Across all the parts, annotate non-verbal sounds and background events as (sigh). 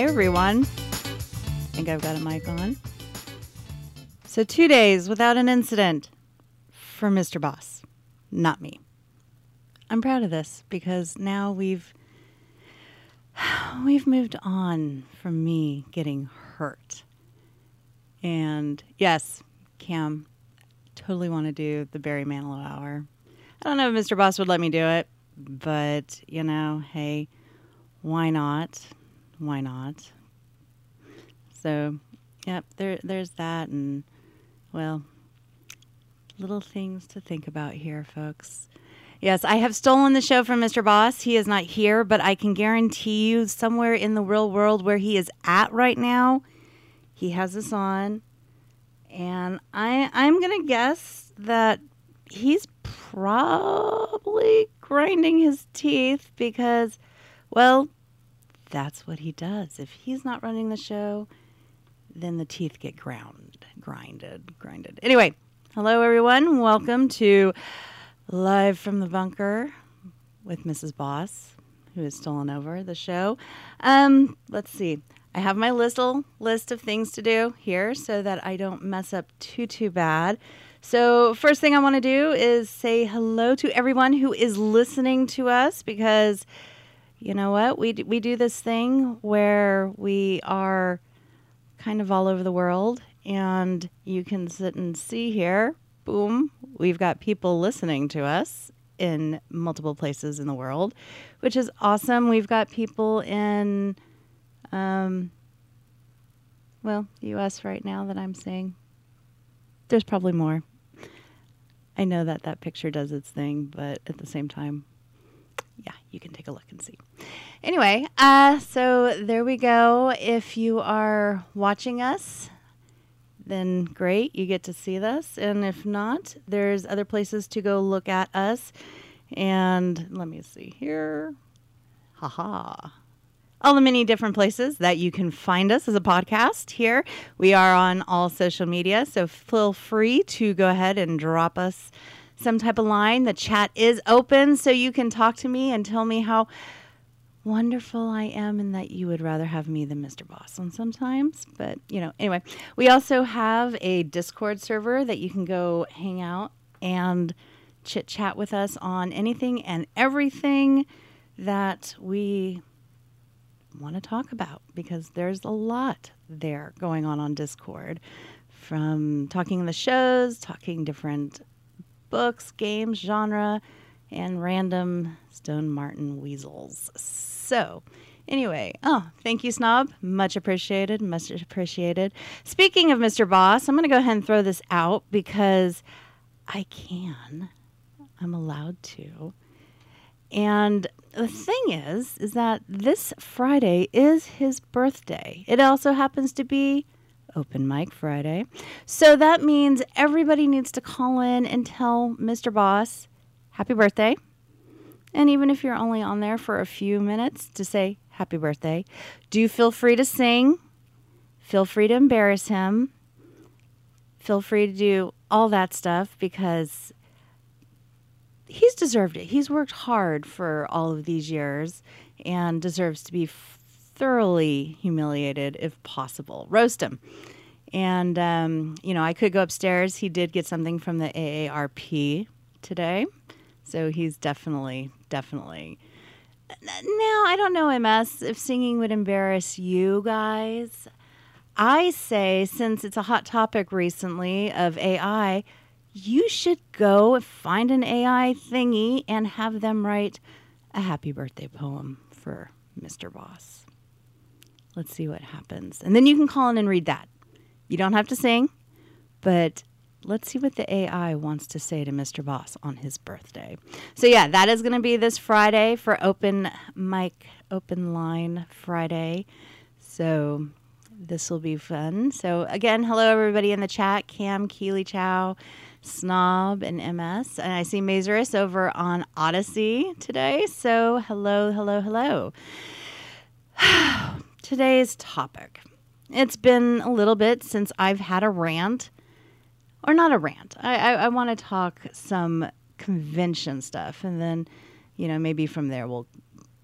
Hi, everyone. I think I've got a mic on. So, two days without an incident for Mr. Boss, not me. I'm proud of this because now we've (sighs) we've moved on from me getting hurt. And yes, Cam, totally want to do the Barry Manilow hour. I don't know if Mr. Boss would let me do it, but you know, hey, why not? Why not? So, yep, there, there's that, and well, little things to think about here, folks. Yes, I have stolen the show from Mr. Boss. He is not here, but I can guarantee you, somewhere in the real world where he is at right now, he has this on, and I, I'm gonna guess that he's probably grinding his teeth because, well, that's what he does. If he's not running the show, then the teeth get ground, grinded, grinded. Anyway, hello everyone. Welcome to Live from the Bunker with Mrs. Boss, who has stolen over the show. Um, let's see. I have my little list of things to do here so that I don't mess up too too bad. So, first thing I want to do is say hello to everyone who is listening to us because you know what? We, d- we do this thing where we are kind of all over the world, and you can sit and see here. Boom, we've got people listening to us in multiple places in the world, which is awesome. We've got people in, um, well, U.S. right now that I'm seeing. There's probably more. I know that that picture does its thing, but at the same time, yeah, you can take a look and see. Anyway, uh, so there we go. If you are watching us, then great, you get to see this. And if not, there's other places to go look at us. And let me see here. Haha. All the many different places that you can find us as a podcast here. We are on all social media, so feel free to go ahead and drop us some type of line. The chat is open so you can talk to me and tell me how wonderful I am and that you would rather have me than Mr. Boston sometimes. But, you know, anyway, we also have a Discord server that you can go hang out and chit chat with us on anything and everything that we want to talk about because there's a lot there going on on Discord from talking the shows, talking different books, games, genre, and random Stone Martin weasels. So, anyway, oh, thank you, Snob. Much appreciated. Much appreciated. Speaking of Mr. Boss, I'm going to go ahead and throw this out because I can. I'm allowed to. And the thing is, is that this Friday is his birthday. It also happens to be Open Mic Friday. So that means everybody needs to call in and tell Mr. Boss happy birthday. And even if you're only on there for a few minutes to say happy birthday, do feel free to sing. Feel free to embarrass him. Feel free to do all that stuff because he's deserved it. He's worked hard for all of these years and deserves to be thoroughly humiliated if possible. Roast him. And, um, you know, I could go upstairs. He did get something from the AARP today. So he's definitely, definitely. Now, I don't know, MS, if singing would embarrass you guys. I say, since it's a hot topic recently of AI, you should go find an AI thingy and have them write a happy birthday poem for Mr. Boss. Let's see what happens. And then you can call in and read that. You don't have to sing, but let's see what the AI wants to say to Mr. Boss on his birthday. So, yeah, that is going to be this Friday for Open Mic, Open Line Friday. So, this will be fun. So, again, hello, everybody in the chat Cam, Keely Chow, Snob, and MS. And I see Mazurus over on Odyssey today. So, hello, hello, hello. (sighs) Today's topic. It's been a little bit since I've had a rant or not a rant. I, I, I want to talk some convention stuff, and then, you know, maybe from there we'll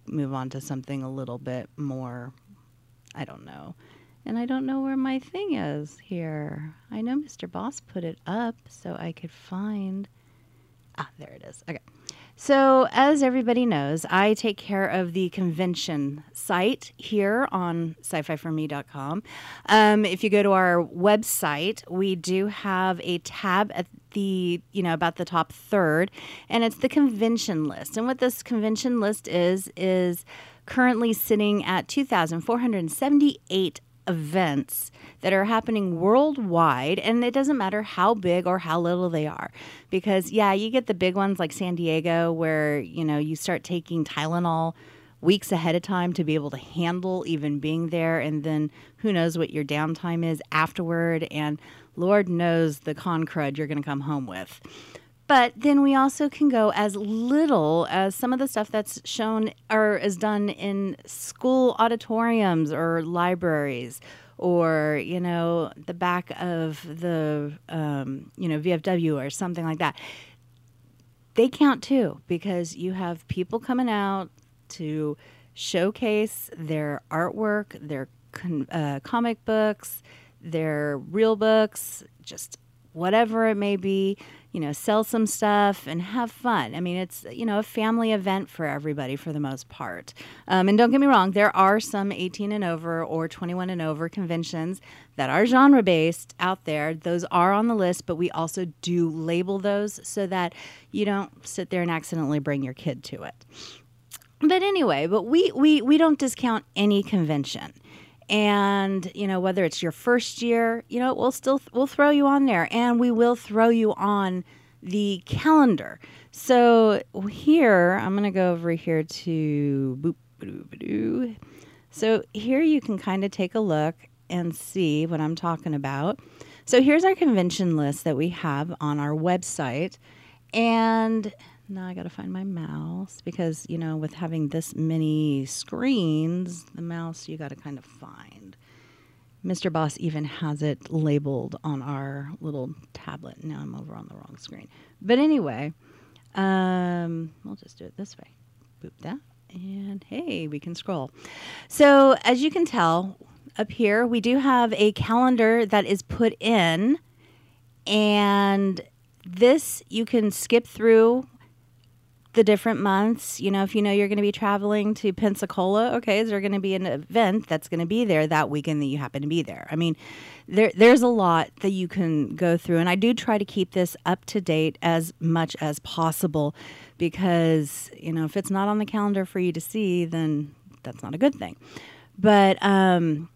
move on to something a little bit more. I don't know. And I don't know where my thing is here. I know Mr. Boss put it up so I could find. Ah, there it is. Okay. So, as everybody knows, I take care of the convention site here on sci fi for me.com. Um, if you go to our website, we do have a tab at the, you know, about the top third, and it's the convention list. And what this convention list is, is currently sitting at 2,478 events that are happening worldwide and it doesn't matter how big or how little they are. Because yeah you get the big ones like san diego where you know you start taking tylenol weeks ahead of time to be able to handle even being there and then who knows what your downtime is afterward and lord knows the con crud you're going to come home with but then we also can go as little as some of the stuff that's shown or is done in school auditoriums or libraries or you know the back of the um, you know VFW or something like that. They count too because you have people coming out to showcase their artwork, their con- uh, comic books, their real books, just whatever it may be you know, sell some stuff and have fun. I mean, it's, you know, a family event for everybody for the most part. Um, and don't get me wrong, there are some 18 and over or 21 and over conventions that are genre based out there. Those are on the list, but we also do label those so that you don't sit there and accidentally bring your kid to it. But anyway, but we, we, we don't discount any convention and you know whether it's your first year you know we'll still we'll throw you on there. And we will throw you on the calendar. So here i'm going to go over here to boop, boop, so here you can kind of take a look and see what i'm talking about. So here's our convention list that we have on our website. And now I got to find my mouse because, you know, with having this many screens, the mouse you got to kind of find. Mr. Boss even has it labeled on our little tablet. Now I'm over on the wrong screen. But anyway, um, we'll just do it this way. Boop that. And hey, we can scroll. So, as you can tell, up here, we do have a calendar that is put in. And this you can skip through the different months. You know, if you know you're going to be traveling to Pensacola, okay, is there going to be an event that's going to be there that weekend that you happen to be there? I mean, there there's a lot that you can go through, and I do try to keep this up to date as much as possible because you know if it's not on the calendar for you to see, then that's not a good thing. But um,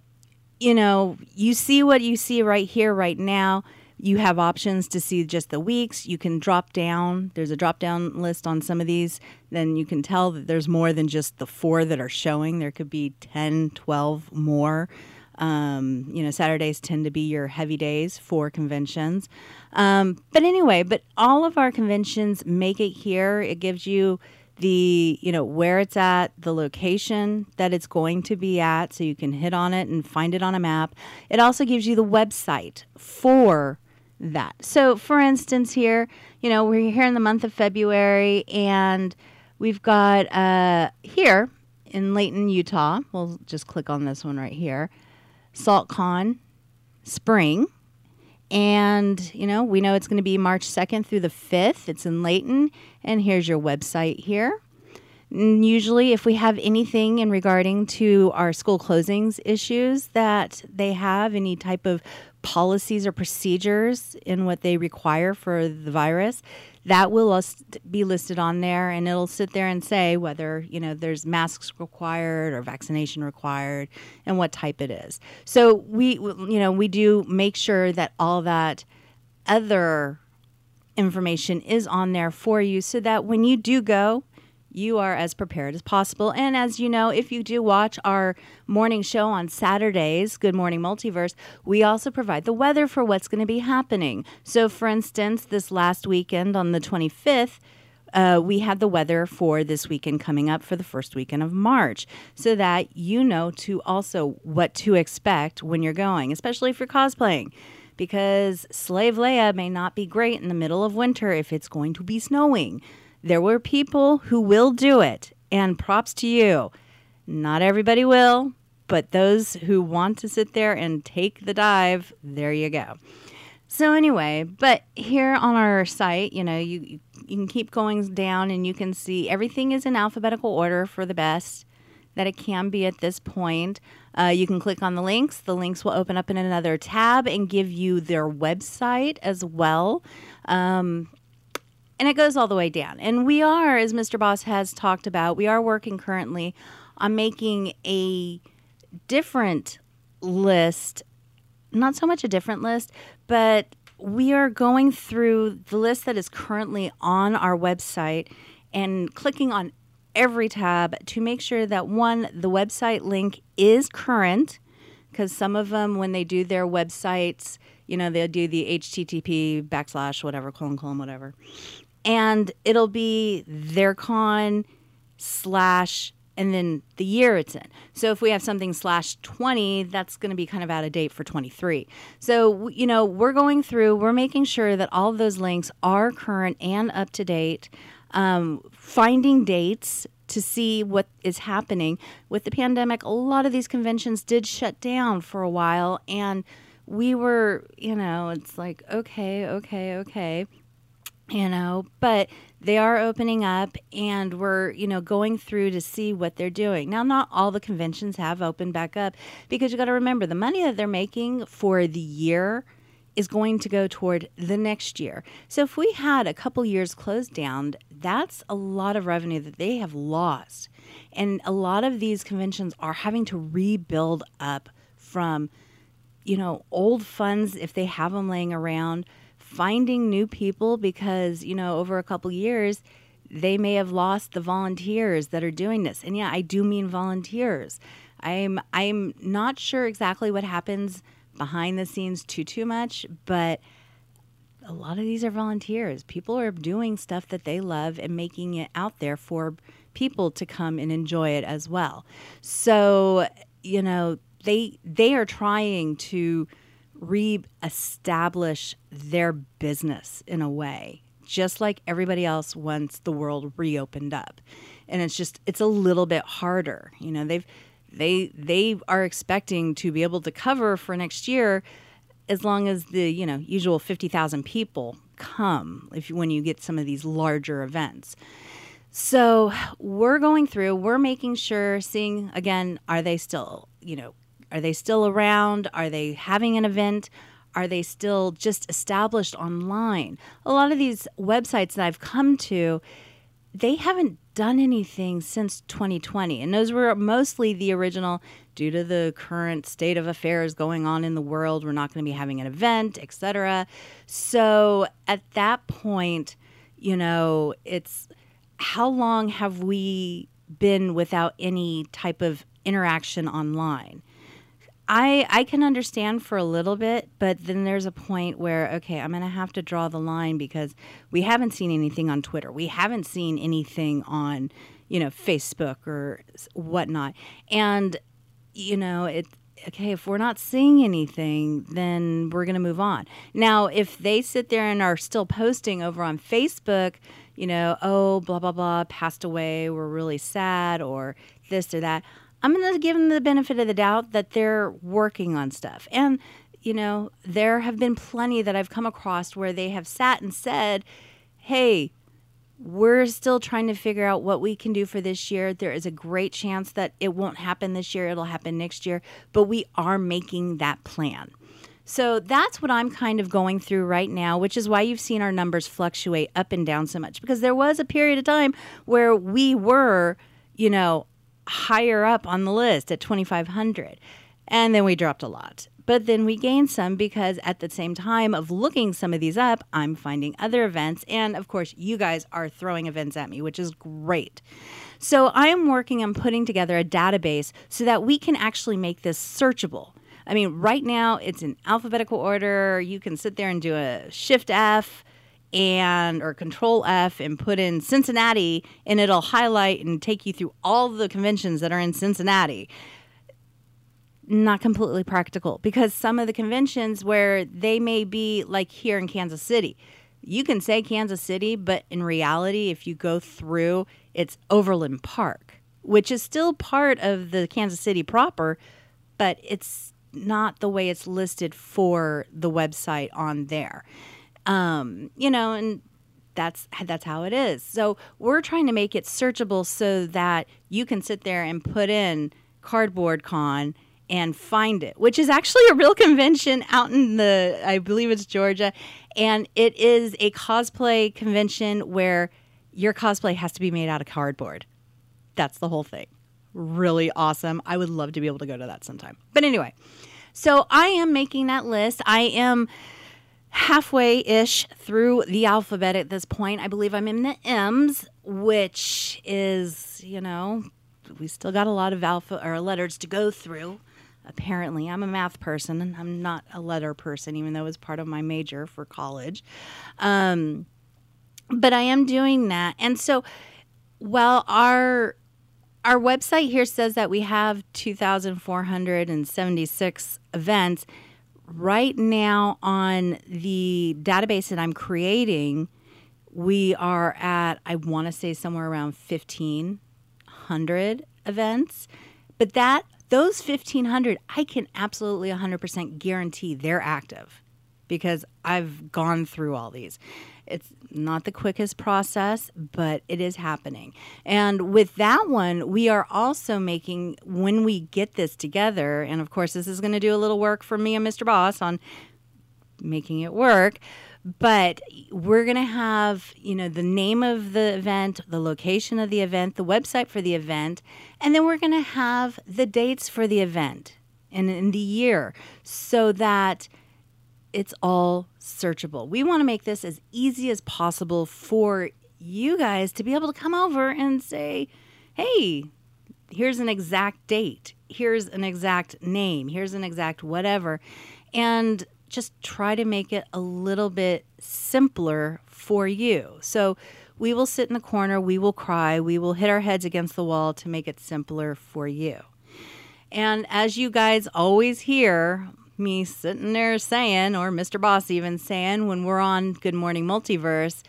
you know, you see what you see right here, right now you have options to see just the weeks. You can drop down. There's a drop down list on some of these. Then you can tell that there's more than just the four that are showing. There could be 10, 12 more. Um, you know, Saturdays tend to be your heavy days for conventions. Um, but anyway, but all of our conventions make it here. It gives you the you know where it's at the location that it's going to be at so you can hit on it and find it on a map it also gives you the website for that. So, for instance, here, you know, we're here in the month of February, and we've got uh, here in Layton, Utah. We'll just click on this one right here SaltCon Spring. And, you know, we know it's going to be March 2nd through the 5th. It's in Layton. And here's your website here. And usually, if we have anything in regarding to our school closings issues that they have, any type of policies or procedures in what they require for the virus, that will be listed on there and it'll sit there and say whether you know there's masks required or vaccination required and what type it is. So we you know we do make sure that all that other information is on there for you so that when you do go, you are as prepared as possible. And as you know, if you do watch our morning show on Saturdays, Good Morning Multiverse, we also provide the weather for what's going to be happening. So, for instance, this last weekend on the 25th, uh, we had the weather for this weekend coming up for the first weekend of March so that you know to also what to expect when you're going, especially if you're cosplaying. Because Slave Leia may not be great in the middle of winter if it's going to be snowing. There were people who will do it, and props to you. Not everybody will, but those who want to sit there and take the dive, there you go. So anyway, but here on our site, you know, you you can keep going down and you can see everything is in alphabetical order for the best that it can be at this point. Uh, you can click on the links. The links will open up in another tab and give you their website as well. Um, and it goes all the way down. And we are, as Mr. Boss has talked about, we are working currently on making a different list. Not so much a different list, but we are going through the list that is currently on our website and clicking on every tab to make sure that one, the website link is current, because some of them, when they do their websites, you know, they'll do the HTTP backslash whatever, colon, colon, whatever and it'll be their con slash and then the year it's in. So if we have something slash 20, that's going to be kind of out of date for 23. So, you know, we're going through, we're making sure that all of those links are current and up to date, um, finding dates to see what is happening. With the pandemic, a lot of these conventions did shut down for a while, and we were, you know, it's like, okay, okay, okay you know, but they are opening up and we're, you know, going through to see what they're doing. Now, not all the conventions have opened back up because you got to remember the money that they're making for the year is going to go toward the next year. So if we had a couple years closed down, that's a lot of revenue that they have lost. And a lot of these conventions are having to rebuild up from, you know, old funds if they have them laying around finding new people because, you know, over a couple years, they may have lost the volunteers that are doing this. And yeah, I do mean volunteers. I'm I'm not sure exactly what happens behind the scenes too too much, but a lot of these are volunteers. People are doing stuff that they love and making it out there for people to come and enjoy it as well. So, you know, they they are trying to re-establish their business in a way just like everybody else once the world reopened up. And it's just it's a little bit harder you know they've they they are expecting to be able to cover for next year as long as the you know usual 50,000 people come if when you get some of these larger events. So we're going through we're making sure seeing again are they still you know are they still around? Are they having an event? Are they still just established online? A lot of these websites that I've come to, they haven't done anything since 2020. And those were mostly the original due to the current state of affairs going on in the world, we're not going to be having an event, etc. So at that point, you know, it's how long have we been without any type of interaction online? I I can understand for a little bit, but then there's a point where okay, I'm going to have to draw the line because we haven't seen anything on Twitter. We haven't seen anything on, you know, Facebook or whatnot. And you know, it okay, if we're not seeing anything, then we're going to move on. Now, if they sit there and are still posting over on Facebook, you know, oh, blah, blah, blah, passed away, we're really sad, or this or that, I'm going to give them the benefit of the doubt that they're working on stuff. And, you know, there have been plenty that I've come across where they have sat and said, hey, we're still trying to figure out what we can do for this year. There is a great chance that it won't happen this year, it'll happen next year, but we are making that plan. So that's what I'm kind of going through right now, which is why you've seen our numbers fluctuate up and down so much because there was a period of time where we were, you know, higher up on the list at 2500 and then we dropped a lot but then we gained some because at the same time of looking some of these up, I'm finding other events. And of course, you guys are throwing events at me, which is great. So I am working on putting together a database so that we can actually make this searchable. I mean, right now it's in alphabetical order. You can sit there and do a shift F and or control F and put in Cincinnati and it'll highlight and take you through all the conventions that are in Cincinnati. Not completely practical because some of the conventions where they may be like here in Kansas City, you can say Kansas City, but in reality, if you go through, it's Overland Park, which is still part of the Kansas City proper, but it's not the way it's listed for the website on there. Um, you know, and that's that's how it is. So we're trying to make it searchable so that you can sit there and put in Cardboard Con and find it, which is actually a real convention out in the I believe it's Georgia, and it is a cosplay convention where your cosplay has to be made out of cardboard. That's the whole thing. Really awesome. I would love to be able to go to that sometime. But anyway, so I am making that list. I am halfway ish through the alphabet at this point. I believe I'm in the M's, which is, you know, we still got a lot of alpha or letters to go through. Apparently, I'm a math person and I'm not a letter person, even though it was part of my major for college. Um, but I am doing that. And so, well, our our website here says that we have 2,476 events right now on the database that I'm creating, we are at, I want to say somewhere around 1,500 events. But that, those 1,500, I can absolutely 100% guarantee they're active because I've gone through all these. It's not the quickest process, but it is happening. And with that one, we are also making, when we get this together, and of course, this is going to do a little work for me and Mr. Boss on making it work but we're going to have you know the name of the event the location of the event the website for the event and then we're going to have the dates for the event and in the year so that it's all searchable. We want to make this as easy as possible for you guys to be able to come over and say, hey, here's an exact date, here's an exact name, here's an exact whatever. And just try to make it a little bit simpler for you. So we will sit in the corner, we will cry, we will hit our heads against the wall to make it simpler for you. And as you guys always hear, me sitting there saying, or Mr. Boss even saying, when we're on Good Morning Multiverse,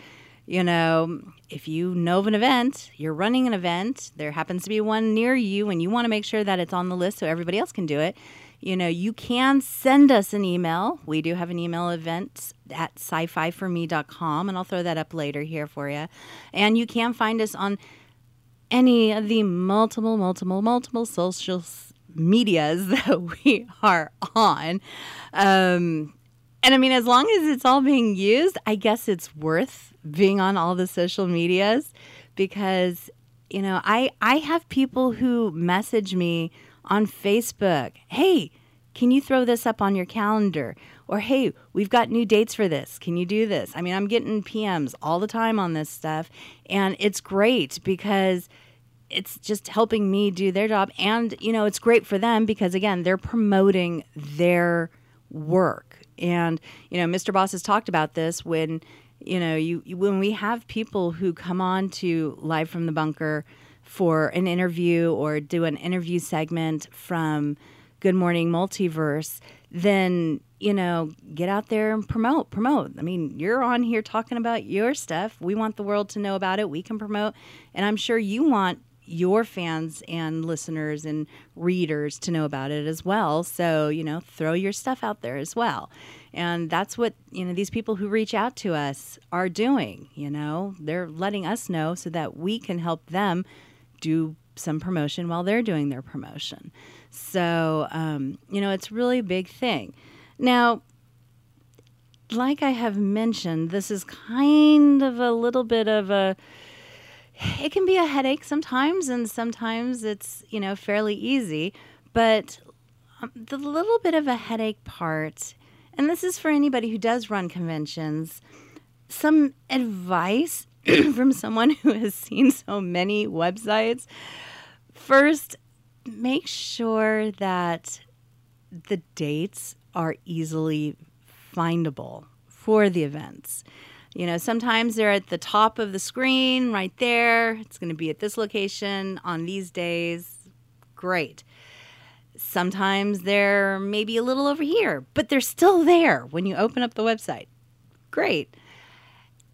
you know, if you know of an event, you're running an event, there happens to be one near you, and you want to make sure that it's on the list so everybody else can do it, you know, you can send us an email. We do have an email event at sci-fi4me.com, and I'll throw that up later here for you. And you can find us on any of the multiple, multiple, multiple social medias (laughs) that we are on. Um, and I mean, as long as it's all being used, I guess it's worth being on all the social medias because, you know, I, I have people who message me on Facebook, hey, can you throw this up on your calendar? Or, hey, we've got new dates for this. Can you do this? I mean, I'm getting PMs all the time on this stuff. And it's great because it's just helping me do their job. And you know it's great for them because again they're promoting their work. And you know mr boss has talked about this when you know you, when we have people who come on to live from the bunker for an interview or do an interview segment from good morning multiverse then you know get out there and promote promote. I mean you're on here talking about your stuff. We want the world to know about it. We can promote. And i'm sure you want your fans and listeners and readers to know about it as well. So, you know, throw your stuff out there as well. And that's what, you know, these people who reach out to us are doing, you know, they're letting us know so that we can help them do some promotion while they're doing their promotion. So, um, you know, it's really a big thing. Now, like I have mentioned, this is kind of a little bit of a (sighs) it can be a headache sometimes, and sometimes it's, you know, fairly easy. But um, the little bit of a headache part, and this is for anybody who does run conventions, some advice (clears throat) from someone who has seen so many websites. First, make sure that the dates are easily findable for the events. You know, sometimes they're at the top of the screen right there. It's going to be at this location on these days. Great. Sometimes they're maybe a little over here, but they're still there when you open up the website. Great.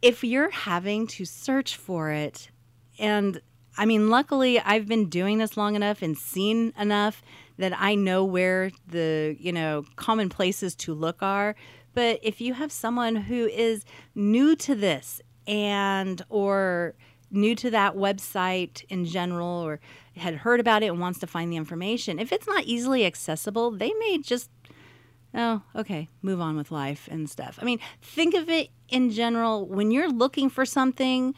If you're having to search for it, and I mean, luckily I've been doing this long enough and seen enough that I know where the, you know, common places to look are. But if you have someone who is new to this and or new to that website in general or had heard about it and wants to find the information, if it's not easily accessible, they may just oh, okay, move on with life and stuff. I mean, think of it in general when you're looking for something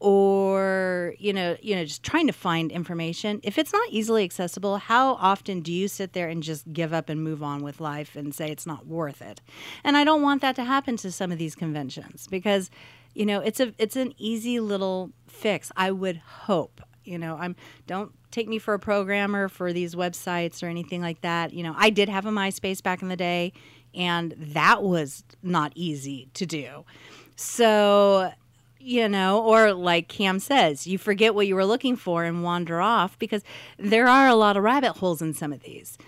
or you know you know just trying to find information if it's not easily accessible how often do you sit there and just give up and move on with life and say it's not worth it? And i don't want that to happen to some of these conventions because you know it's a it's an easy little fix i would hope. You know i'm don't take me for a programmer for these websites or anything like that. You know i did have a myspace back in the day and that was not easy to do. So you know, or like Cam says, you forget what you were looking for and wander off because there are a lot of rabbit holes in some of these.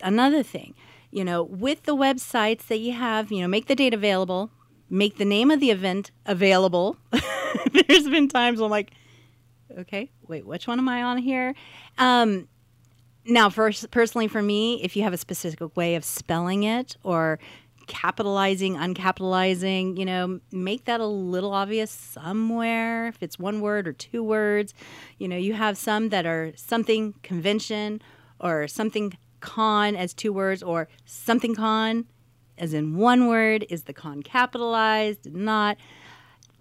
Another thing, you know, with the websites that you have, you know, make the date available, make the name of the event available. (laughs) There's been times I'm like, okay, wait, which one am I on here? Um, now, first, personally, for me, if you have a specific way of spelling it or capitalizing, uncapitalizing, you know, make that a little obvious somewhere. If it's one word or two words, you know, you have some that are something convention or something con as two words or something con as in one word. Is the con capitalized? Not.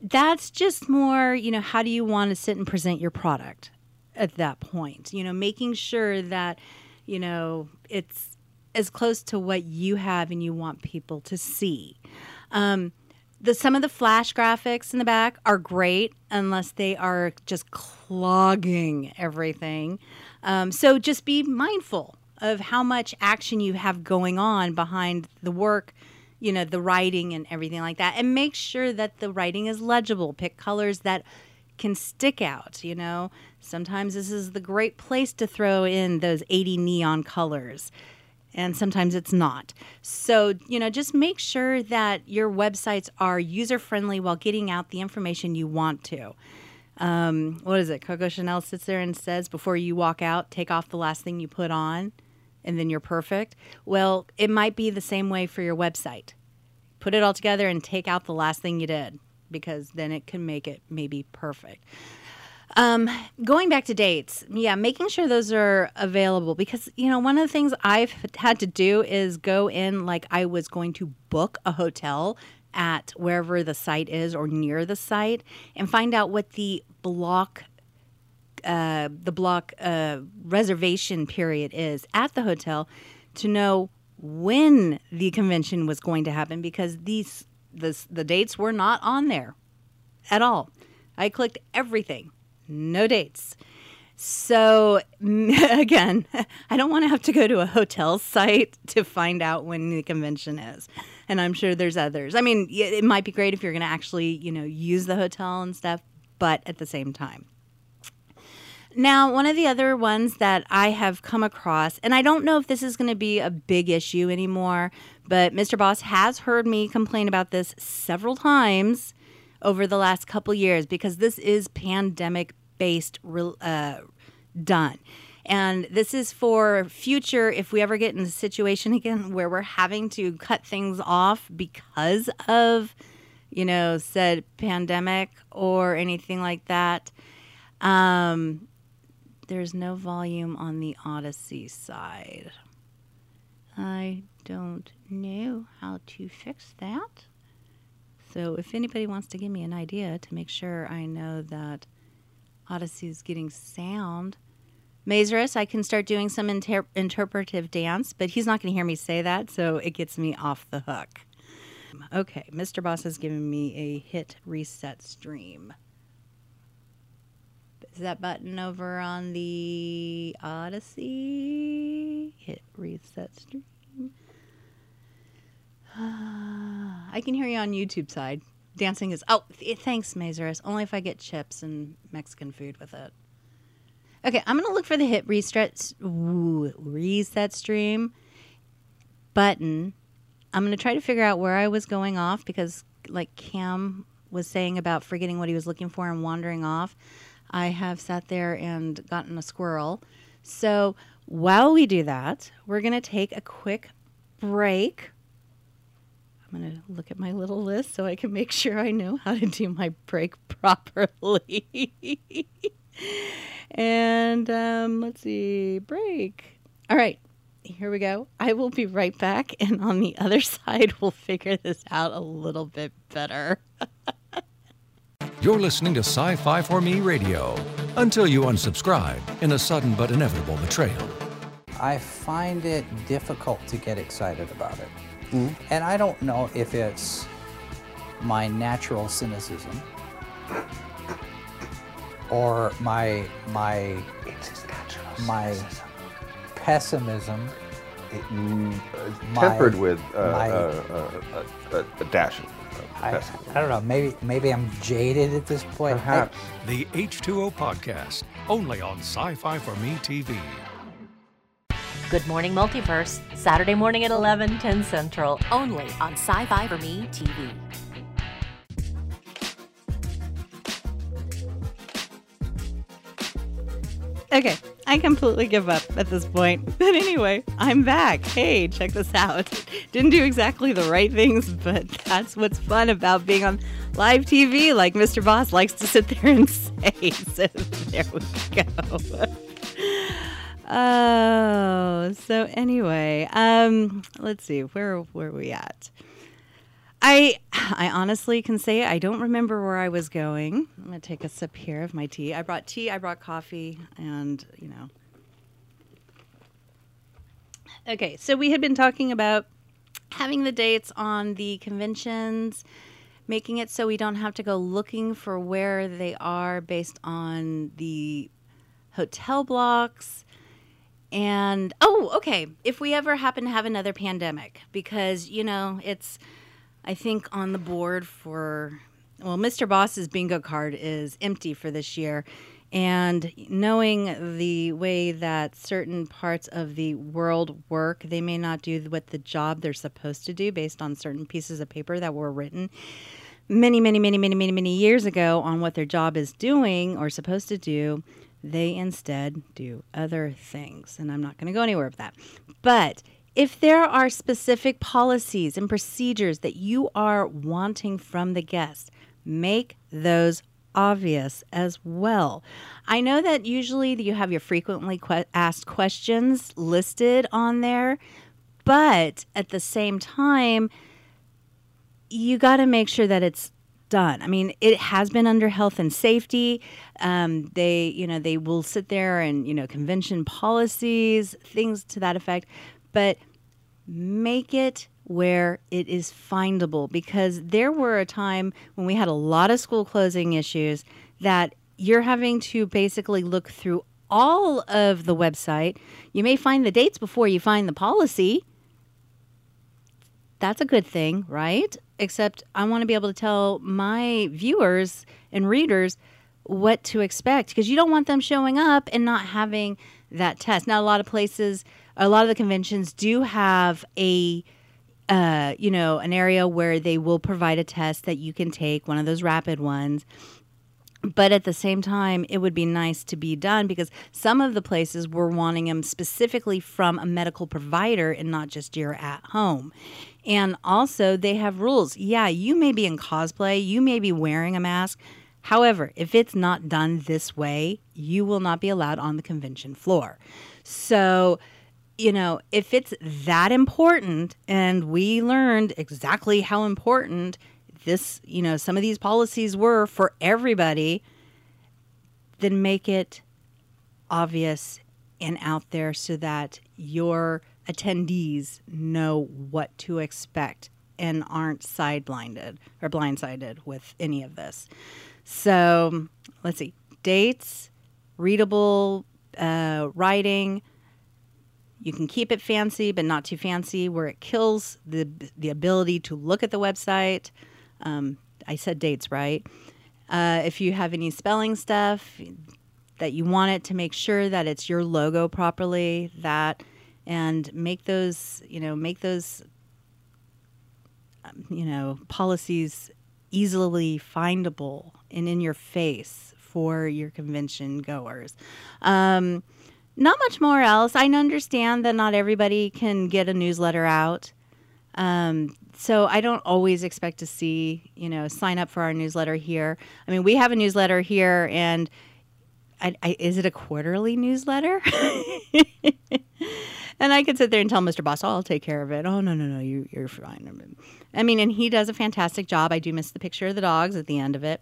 That's just more, you know, how do you want to sit and present your product at that point? You know, making sure that, you know, it's as close to what you have and you want people to see. Um, the some of the flash graphics in the back are great unless they are just clogging everything. Um, so just be mindful of how much action you have going on behind the work, you know, the writing and everything like that, and make sure that the writing is legible. Pick colors that can stick out. You know, sometimes this is the great place to throw in those 80 neon colors and sometimes it's not. So, you know, just make sure that your websites are user friendly while getting out the information you want to. Um, what is it? Coco Chanel sits there and says, before you walk out, take off the last thing you put on, and then you're perfect. Well, it might be the same way for your website. Put it all together and take out the last thing you did because then it can make it maybe perfect. Um, going back to dates, yeah, making sure those are available because, you know, one of the things I've had to do is go in like I was going to book a hotel at wherever the site is or near the site and find out what the block uh, the block uh, reservation period is at the hotel to know when the convention was going to happen because these the, the dates were not on there at all. I clicked everything no dates. So, (laughs) again, (laughs) I don't want to have to go to a hotel site to find out when the convention is. And I'm sure there's others. I mean, it might be great if you're going to actually, you know, use the hotel and stuff, but at the same time. Now, one of the other ones that I have come across, and I don't know if this is going to be a big issue anymore, but Mr. Boss has heard me complain about this several times over the last couple years because this is pandemic based uh, done. And this is for future if we ever get in a situation (laughs) again where we're having to cut things off because of, you know, said pandemic or anything like that. Um, there's no volume on the Odyssey side. I don't know how to fix that. So if anybody wants to give me an idea to make sure I know that Odyssey is getting sound Mazuris, I can start doing some inter- interpretive dance, but he's not going to hear me say that, so it gets me off the hook. Okay, Mr. Boss has given me a hit reset stream. Is that button over on the Odyssey? Hit reset stream. (sighs) I can hear you on YouTube side. Dancing is. Oh, th- thanks, Mazuris. Only if I get chips and Mexican food with it. Okay, I'm to look for the hit reset, reset stream button. I'm to try to figure out where I was going off because, like Cam was saying about forgetting what he was looking for and wandering off, I have sat there and gotten a squirrel. So while we do that, we're to take a quick break. I'm going to look at my little list so I can make sure I know how to do my break (laughs) properly. and um, let's see, break. All right, here we go. I will be right back. And on the other (laughs) side, we'll figure this out a little bit better. You're listening to Sci Fi for Me Radio until you unsubscribe in a sudden but inevitable betrayal. I find it difficult to get excited about it. And I don't know if it's my natural cynicism or my my my pessimism. My- tempered with uh, my- uh, uh, uh, a, a dash of I. I don't know. Maybe maybe I'm jaded at this point. I- Perhaps. The H2O Podcast, only on Sci Fi for Me TV. Good Morning Multiverse, Saturday morning at 11, 10 Central, only on Sci Fi for Me TV. Okay, I completely give up at this point. (laughs) But anyway, I'm back. Hey, check this out. (laughs) Didn't do exactly the right things, (laughs) but that's what's fun about being on live TV, like Mr. Boss likes to sit there and say. So there we go. Oh, so anyway, um, let's see, where are we at? I I honestly can say I don't remember where I was going. I'm gonna take a sip here of my tea. I brought tea, I brought coffee, and you know. Okay, so we had been talking about having the dates on the conventions, making it so we don't have to go looking for where they are based on the hotel blocks. And oh, okay, if we ever happen to have another pandemic, because you know, it's I think on the board for well, Mr. Boss's bingo card is empty for this year. And knowing the way that certain parts of the world work, they may not do what the job they're supposed to do based on certain pieces of paper that were written many, many, many, many, many, many years ago on what their job is doing or supposed to do. They instead do other things. And I'm not going to go anywhere with that. But if there are specific policies and procedures that you are wanting from the guest, make those obvious as well. I know that usually you have your frequently que- asked questions listed on there, but at the same time, you got to make sure that it's done. I mean, it has been under health and safety. Um, they, you know, they will sit there and you know convention policies, things to that effect, but make it where it is findable because there were a time when we had a lot of school closing issues that you're having to basically look through all of the website. You may find the dates before you find the policy. That's a good thing, right? Except I want to be able to tell my viewers and readers what to expect because you don't want them showing up and not having that test. Now, a lot of places, a lot of the conventions do have a uh, you know, an area where they will provide a test that you can take, one of those rapid ones. But at the same time, it would be nice to be done because some of the places were wanting them specifically from a medical provider and not just your at home. And also, they have rules. Yeah, you may be in cosplay, you may be wearing a mask. However, if it's not done this way, you will not be allowed on the convention floor. So, you know, if it's that important, and we learned exactly how important this, you know, some of these policies were for everybody, then make it obvious and out there so that your attendees know what to expect and aren't side blinded or blindsided with any of this. So let's see dates, readable uh, writing. You can keep it fancy, but not too fancy, where it kills the the ability to look at the website. Um, I said dates, right? Uh, if you have any spelling stuff that you want it to make sure that it's your logo properly, that and make those you know make those um, you know policies easily findable and in your face for your convention goers. Um, not much more else. I understand that not everybody can get a newsletter out. Um, so I don't always expect to see, you know, sign up for our newsletter here. I mean, we have a newsletter here, and I, I, is it a quarterly newsletter? (laughs) and I could sit there and tell Mr. Boss, oh, I'll take care of it. Oh, no, no, no, you, you're fine. I mean, and he does a fantastic job. I do miss the picture of the dogs at the end of it.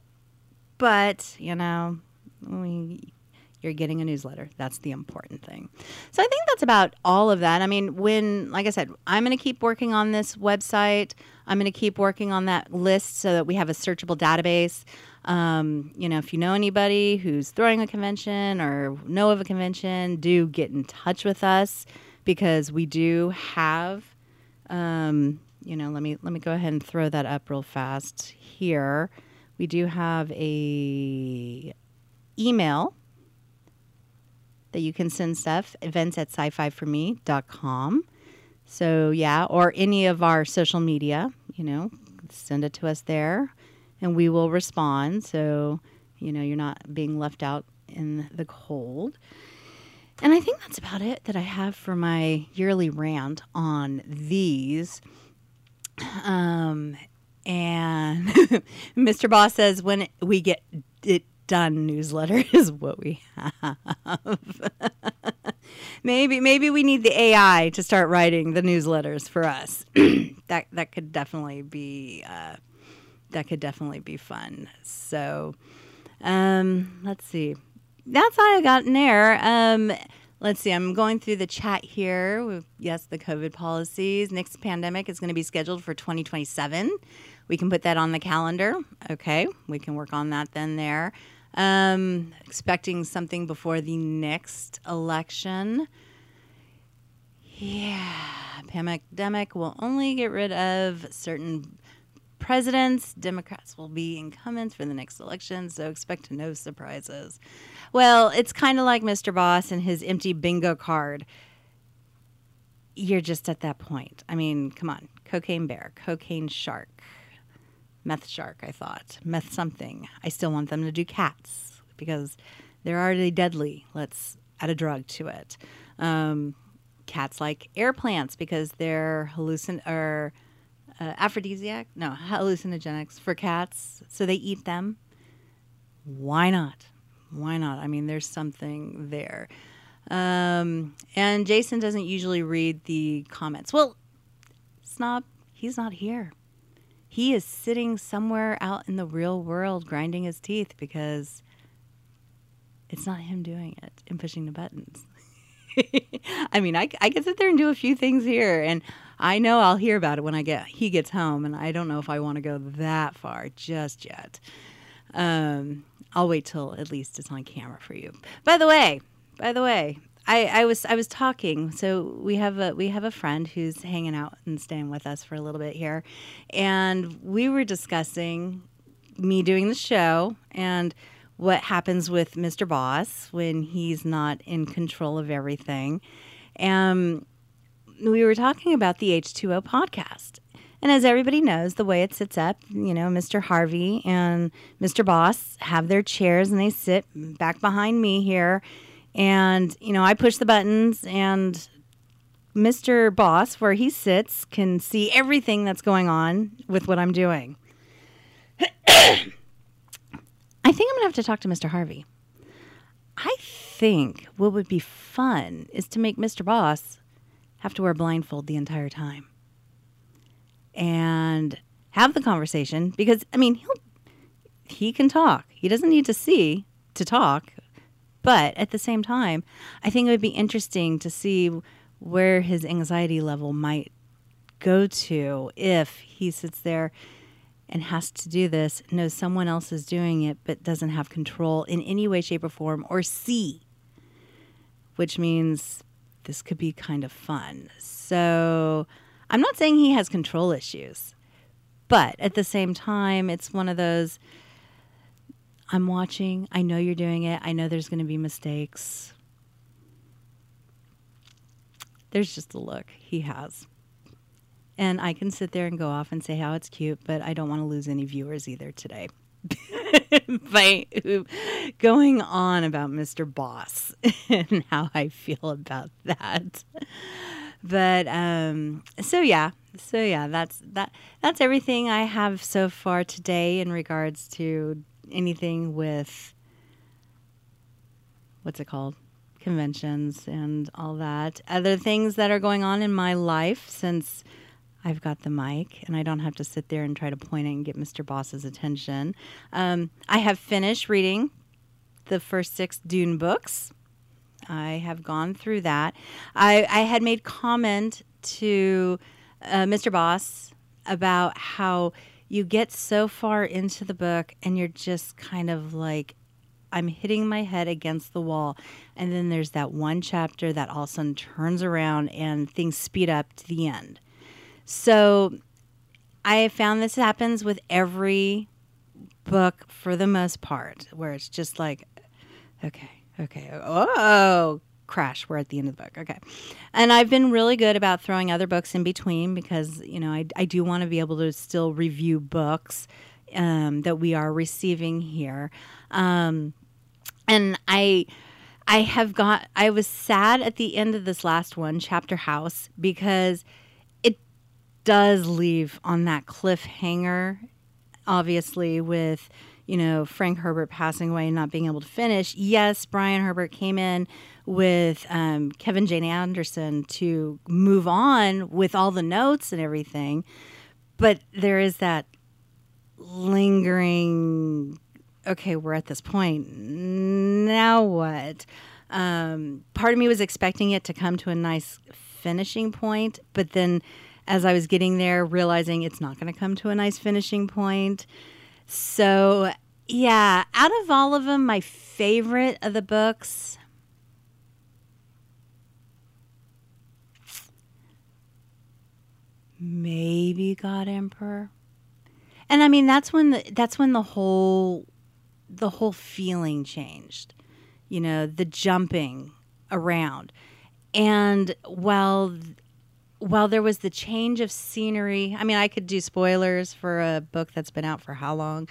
But, you know, we, you're getting a newsletter. That's the important thing. So I think that's about all of that. I mean, when, like I said, I'm going to keep working on this website. I'm going to keep working on that list so that we have a searchable database. Um, you know, if you know anybody who's throwing a convention or know of a convention, do get in touch with us because we do have. Um, you know, let me let me go ahead and throw that up real fast here. We do have a email that you can send stuff events at sci-fi4me.com. So yeah, or any of our social media, you know, send it to us there and we will respond. So, you know, you're not being left out in the cold. And I think that's about it that I have for my yearly rant on these. Um, and (laughs) Mr. Boss says when we get it done newsletter (laughs) is what we have. (laughs) maybe maybe we need the AI to start writing the newsletters for us. (clears throat) that that could definitely be uh, that could definitely be fun. So, um, let's see. That's all I got in there. Um, let's see. I'm going through the chat here. With, yes, the COVID policies. Next pandemic is going to be scheduled for 2027. We can put that on the calendar. Okay, we can work on that then there. Um, expecting something before the next election. Yeah, pandemic will only get rid of certain presidents. Democrats will be incumbents for the next election, so expect no surprises. Well, it's kind of like Mr. Boss and his empty bingo card. You're just at that point. I mean, come on. Cocaine bear, cocaine shark, meth shark, I thought. Meth something. I still want them to do cats because they're already deadly. Let's add a drug to it. Um, cats like air plants because they're hallucin or uh, aphrodisiac, no, hallucinogenics for cats, so they eat them. Why not? Why not? I mean, there's something there. Um, and Jason doesn't usually read the comments. Well, Snob, he's not here. He is sitting somewhere out in the real world grinding his teeth because it's not him doing it and pushing the buttons. (laughs) I mean, I, I can sit there and do a few things here, and I know I'll hear about it when I get he gets home, and I don't know if I want to go that far just yet. Um, I'll wait till at least it's on camera for you. By the way, by the way, I, I was I was talking. So we have a we have a friend who's hanging out and staying with us for a little bit here, and we were discussing me doing the show and what happens with Mr. Boss when he's not in control of everything. Um, we were talking about the H2O podcast. And as everybody knows, the way it sits up, you know, Mr. Harvey and Mr. Boss have their chairs and they sit back behind me here. And, you know, I push the buttons and Mr. Boss, where he sits, can see everything that's going on with what I'm doing. (coughs) I think I'm going to have to talk to Mr. Harvey. I think what would be fun is to make Mr. Boss have to wear a blindfold the entire time and have the conversation because I mean he'll he can talk. He doesn't need to see to talk. But at the same time, I think it would be interesting to see where his anxiety level might go to if he sits there and has to do this, knows someone else is doing it, but doesn't have control in any way, shape, or form, or see, which means this could be kind of fun. So I'm not saying he has control issues, but at the same time, it's one of those I'm watching, I know you're doing it, I know there's going to be mistakes. There's just a look he has. And I can sit there and go off and say how it's cute, but I don't want to lose any viewers either today. (laughs) By going on about Mr. Boss (laughs) and how I feel about that. But um so yeah, so yeah, that's that that's everything I have so far today in regards to anything with what's it called? Conventions and all that. Other things that are going on in my life since I've got the mic and I don't have to sit there and try to point it and get Mr. Boss's attention. Um, I have finished reading the first six Dune books. I have gone through that. I, I had made comment to uh, Mr. Boss about how you get so far into the book and you're just kind of like, I'm hitting my head against the wall. And then there's that one chapter that all of a sudden turns around and things speed up to the end. So I have found this happens with every book for the most part, where it's just like, okay, okay, oh, crash, we're at the end of the book. Okay. And I've been really good about throwing other books in between because, you know, I, I do want to be able to still review books um, that we are receiving here. Um, and I. I have got I was sad at the end of this last one, Chapter House, because it does leave on that cliffhanger, obviously, with, you know, Frank Herbert passing away and not being able to finish. Yes, Brian Herbert came in with um, Kevin J. Anderson to move on with all the notes and everything, but there is that lingering, okay, we're at this point. Now what? Um, part of me was expecting it to come to a nice finishing point, but then as I was getting there, realizing it's not going to come to a nice finishing point. So, yeah, out of all of them, my favorite of the books. Maybe God Emperor. And I mean that's when the that's when the whole the whole feeling changed. You know, the jumping around. And while while there was the change of scenery, I mean, I could do spoilers for a book that's been out for how long?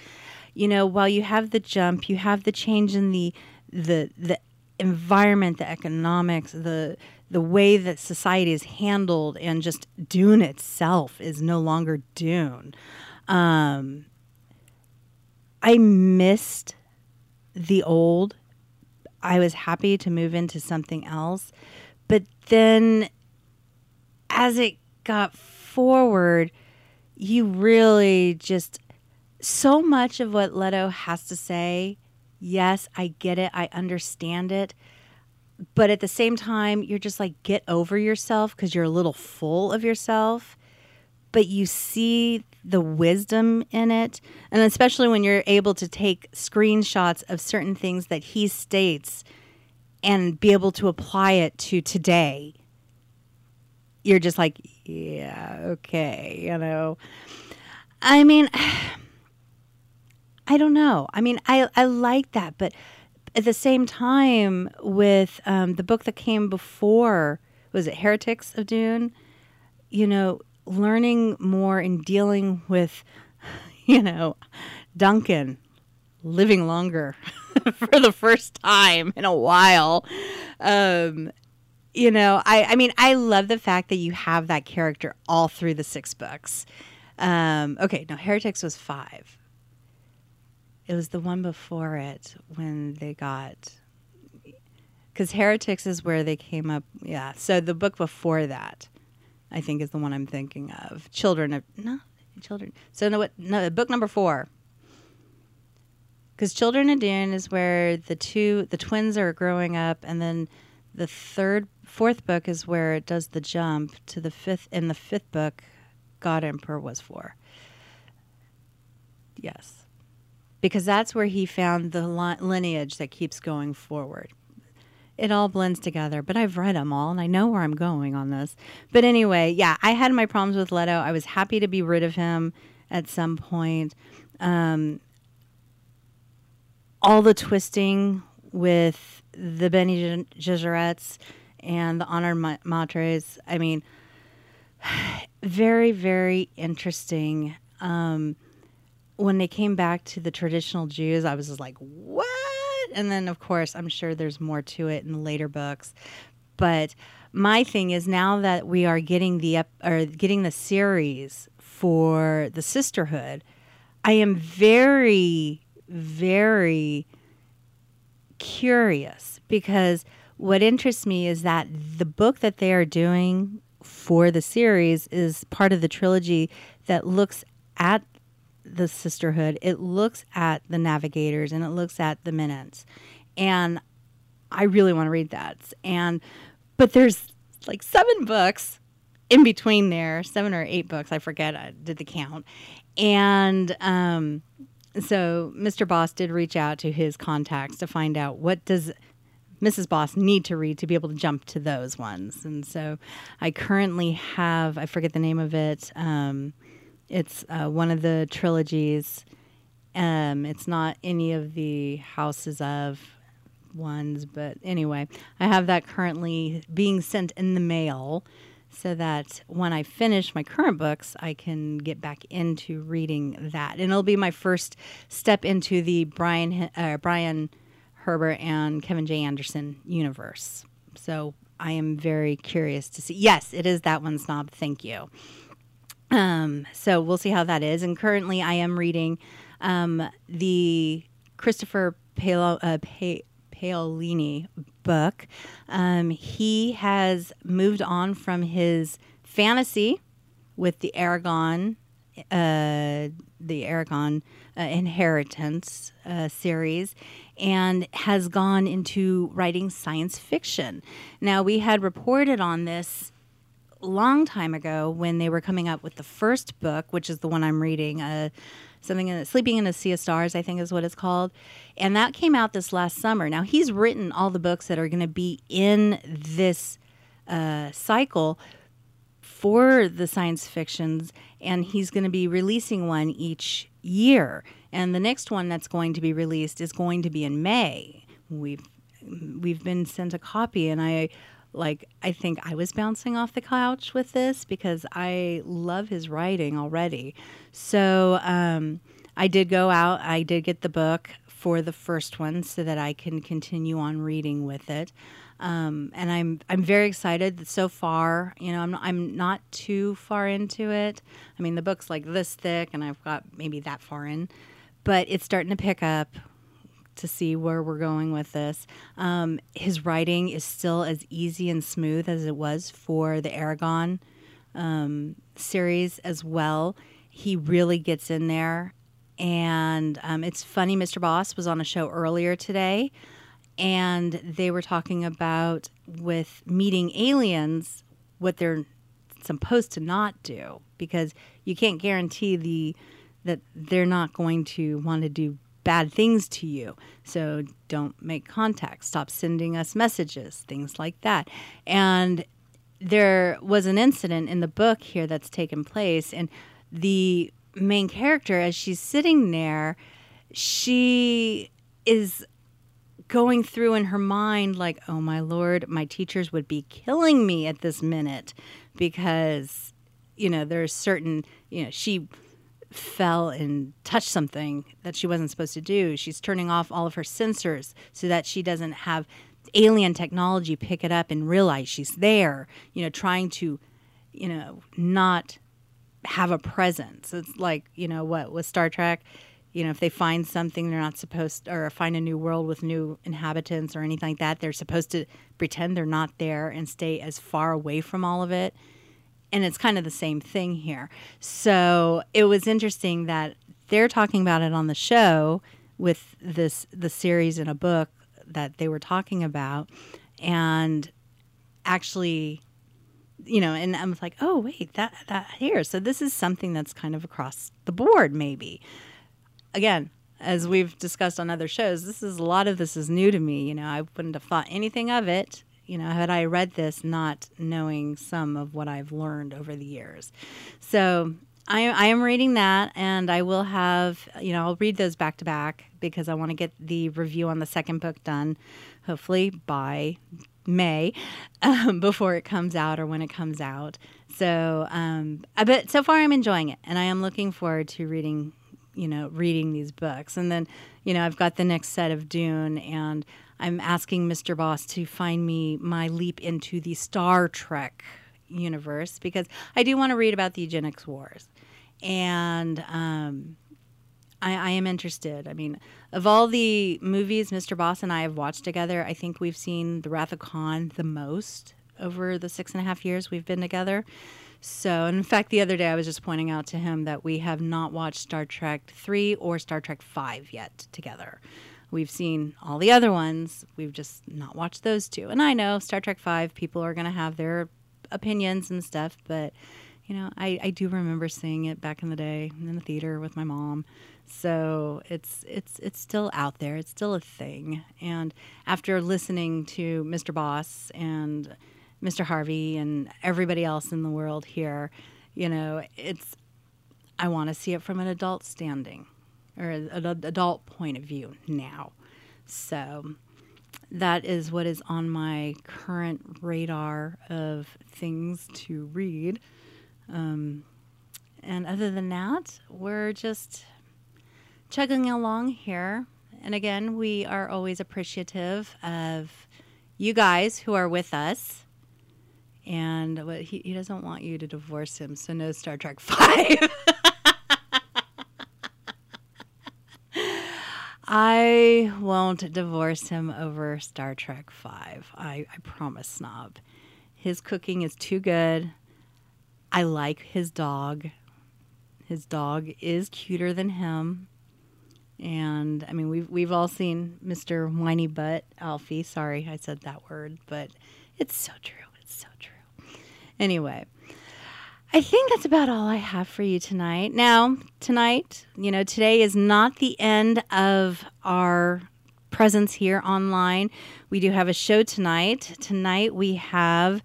You know, while you have the jump, you have the change in the the the environment, the economics, the the way that society is handled, and just Dune itself is no longer Dune. Um, I missed the old. I was happy to move into something else, but then as it got forward, you really just so much of what Leto has to say. Yes, I get it. I understand it. But at the same time, you're just like, get over yourself because you're a little full of yourself. But you see the wisdom in it. And especially when you're able to take screenshots of certain things that he states and be able to apply it to today you're just like, yeah, okay, you know. I mean, (sighs) I don't know. I mean, I I like that, but at the same time, with um, the book that came before, was it Heretics of Dune? You know, learning more and dealing with, (laughs) you know, Duncan living longer (laughs) for the first time in a while. Um, you know, I, I mean, I love the fact that you have that character all through the six books. Um, okay, no, Heretics was five. It was the one before it when they got, because Heretics is where they came up. Yeah, so the book before that, I think, is the one I'm thinking of. Children of no children. So no, what? No, book number four. because Children of Dune is where the two the twins are growing up, and then the third fourth book is where it does the jump to the fifth. In the fifth book, God Emperor was for. Yes, because that's where he found the li- lineage that keeps going forward. It all blends together, but I've read them all and I know where I'm going on this. But anyway, yeah, I had my problems with Leto. I was happy to be rid of him at some point. Um, all the twisting with the Bene Gesserits and the Honored Ma- Matres. I mean, very, very interesting. Um, when they came back to the traditional Jews, I was just like, what? And then, of course, I'm sure there's more to it in the later books. But my thing is now that we are getting the ep- or getting the series for the sisterhood, I am very, very curious because what interests me is that the book that they are doing for the series is part of the trilogy that looks at the sisterhood, it looks at the navigators, and it looks at the Mentats. And I really want to read that. And but there's like seven books in between there, seven or eight books. I forget. I did the count. And um, so Mr. Boss did reach out to his contacts to find out what does Mrs. Boss need to read to be able to jump to those ones. And so I currently have I forget the name of it. Um, it's uh, one of the trilogies. Um, it's not any of the Houses of ones, but anyway, I have that currently being sent in the mail so that when I finish my current books, I can get back into reading that. And it'll be my first step into the Brian, uh, Brian Herbert and Kevin J. Anderson universe. So I am very curious to see. Yes, it is that one snob. Thank you. Um, so we'll see how that is. And currently, I am reading um, the Christopher Paolo, uh, pa- Paolini book. Um, he has moved on from his fantasy with the Eragon, uh, the Eragon uh, Inheritance uh, series, and has gone into writing science fiction. Now, we had reported on this long time ago when they were coming up with the first book, which is the one I'm reading, uh, something in Sleeping in a Sea of Stars, I think is what it's called, and that came out this last summer. Now he's written all the books that are going to be in this uh, cycle for the science fictions, and he's going to be releasing one each year. And the next one that's going to be released is going to be in May. We've we've been sent a copy, and I like I think I was bouncing off the couch with this because I love his writing already. So um, I did go out. I did get the book for the first one so that I can continue on reading with it. Um, and I'm I'm very excited that so far. You know, I'm I'm not too far into it. I mean, the book's like this thick, and I've got maybe that far in, but it's starting to pick up to see where we're going with this. Um, his writing is still as easy and smooth as it was for the Eragon um, series as well. He really gets in there. And um, it's funny, Mr. Boss was on a show earlier today, and they were talking about with meeting aliens what they're supposed to not do because you can't guarantee the that they're not going to want to do bad things to you. So don't make contact, stop sending us messages, things like that. And there was an incident in the book here that's taken place, and the main character, as she's sitting there, she is going through in her mind, like, oh my lord, my teachers would be killing me at this minute because, you know, there's certain, you know, she fell and touched something that she wasn't supposed to do. She's turning off all of her sensors so that she doesn't have alien technology pick it up and realize she's there, you know, trying to, you know, not have a presence. It's like, you know, what with Star Trek, you know, if they find something they're not supposed or find a new world with new inhabitants or anything like that, they're supposed to pretend they're not there and stay as far away from all of it and it's kind of the same thing here. So it was interesting that they're talking about it on the show with this the series in a book that they were talking about, and actually you know, and I'm like, oh wait, that that here. So this is something that's kind of across the board, maybe. Again, as we've discussed on other shows, this is a lot of this is new to me. You know, I wouldn't have thought anything of it. You know, had I read this, not knowing some of what I've learned over the years. So I, I am reading that, and I will have, you know, I'll read those back to back because I want to get the review on the second book done, hopefully by May (laughs) um, before it comes out or when it comes out. So, um, I- but so far I'm enjoying it, and I am looking forward to reading, you know, reading these books. And then, you know, I've got the next set of Dune, and I'm asking Mr. Boss to find me my leap into the Star Trek universe because I do want to read about the eugenics wars, and um, I, I am interested. I mean, of all the movies Mr. Boss and I have watched together, I think we've seen The Wrath of Khan the most over the six and a half years we've been together. So, in fact, the other day I was just pointing out to him that we have not watched Star Trek 3 or Star Trek 5 yet together. We've seen all the other ones, we've just not watched those two. And I know Star Trek 5, people are going to have their opinions and stuff, but you know, I, I do remember seeing it back in the day in the theater with my mom. So it's it's it's still out there. It's still a thing. And after listening to Mr. Boss and Mr. Harvey and everybody else in the world here, you know, it's I want to see it from an adult standing or an adult point of view now. So that is what is on my current radar of things to read. Um, and other than that, we're just chugging along here. And again, we are always appreciative of you guys who are with us. And he, he doesn't want you to divorce him, so no Star Trek (laughs) 5. I won't divorce him over Star Trek 5. I, I promise, Snob. His cooking is too good. I like his dog. His dog is cuter than him. And I mean, we've, we've all seen Mr. Whiny Butt Alfie. Sorry, I said that word, but it's so true. It's so true. Anyway, I think that's about all I have for you tonight. Now, tonight, you know, today is not the end of our presence here online. We do have a show tonight. Tonight we have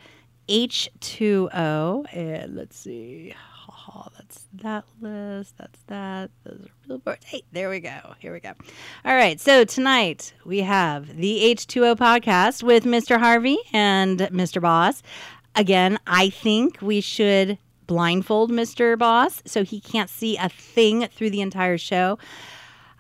H2O. And eh, let's see. Oh, that's that list. That's that. Those are billboards. Hey, there we go. Here we go. All right. So tonight we have the H2O podcast with Mr. Harvey and Mr. Boss. Again, I think we should blindfold Mr. Boss so he can't see a thing through the entire show.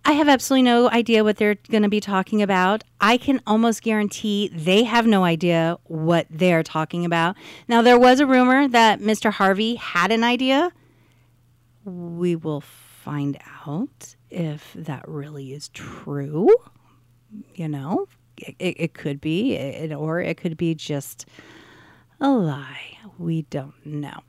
I have absolutely no idea what they're going to be talking about. I can almost guarantee they have no idea what they're talking about. Now, there was a rumor that Mr. Harvey had an idea. We will find out if that really is true. You know, it, it, it could be, it, or it could be just a lie. We don't know.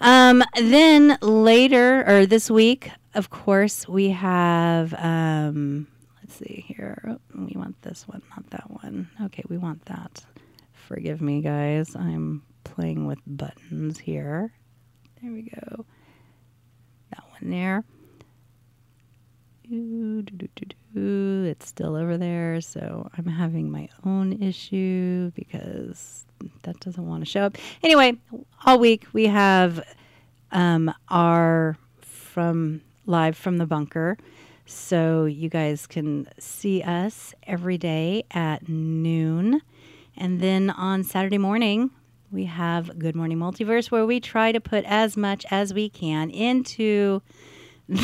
Um, then later, or this week, of course, we have. Um, let's see here. We want this one, not that one. Okay, we want that. Forgive me, guys. I'm playing with buttons here. There we go. That one there. Doo, doo, doo, doo. It's still over there, so I'm having my own issue because that doesn't want to show up. Anyway, all week we have um, our from live from the bunker. So you guys can see us every day at noon. And then on Saturday morning, we have Good Morning Multiverse, where we try to put as much as we can into. (laughs)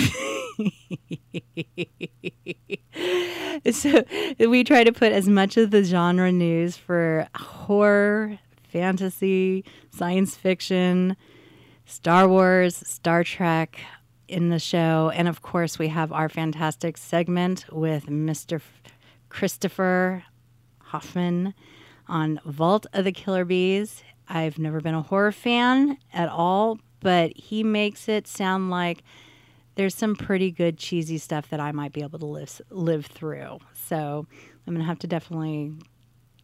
so we try to put as much of the genre news for horror, fantasy, science fiction, Star Wars, Star Trek in the show. And of course, we have our fantastic segment with Mr. Christopher Hoffman on Vault of the Killer Bees. I've never been a horror fan at all, but he makes it sound like there's some pretty good cheesy stuff that I might be able to live live through. So I'm gonna have to definitely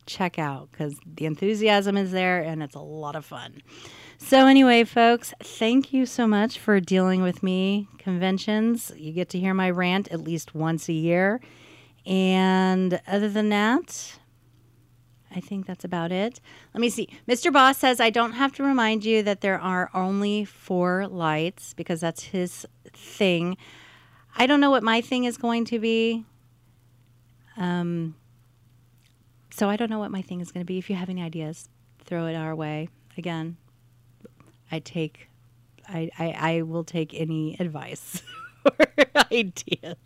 check out because the enthusiasm is there and it's a lot of fun. So, anyway, folks, thank you so much for dealing with me. Conventions, you get to hear my rant at least once a year. And other than that, I think that's about it. Let me see. Mr. Boss says I don't have to remind you that there are only four lights because that's his thing. I don't know what my thing is going to be. Um, so I don't know what my thing is going to be. If you have any ideas, throw it our way. Again, I take, I, I, I will take any advice (laughs) or (laughs) ideas.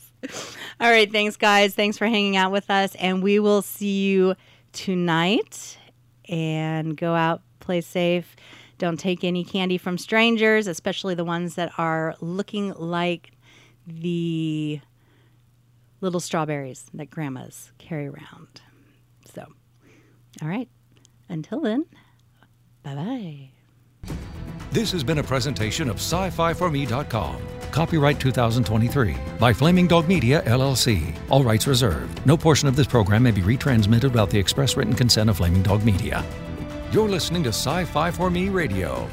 All right. Thanks, guys. Thanks for hanging out with us. And we will see you tonight. And go out, play safe. Don't take any candy from strangers, especially the ones that are looking like the little strawberries that grandmas carry around. So, all right. Until then, bye bye. This has been a presentation of sci-fi4me.com. Copyright 2023 by Flaming Dog Media LLC. All rights reserved. No portion of this program may be retransmitted without the express written consent of Flaming Dog Media. You're listening to Sci-Fi for Me Radio.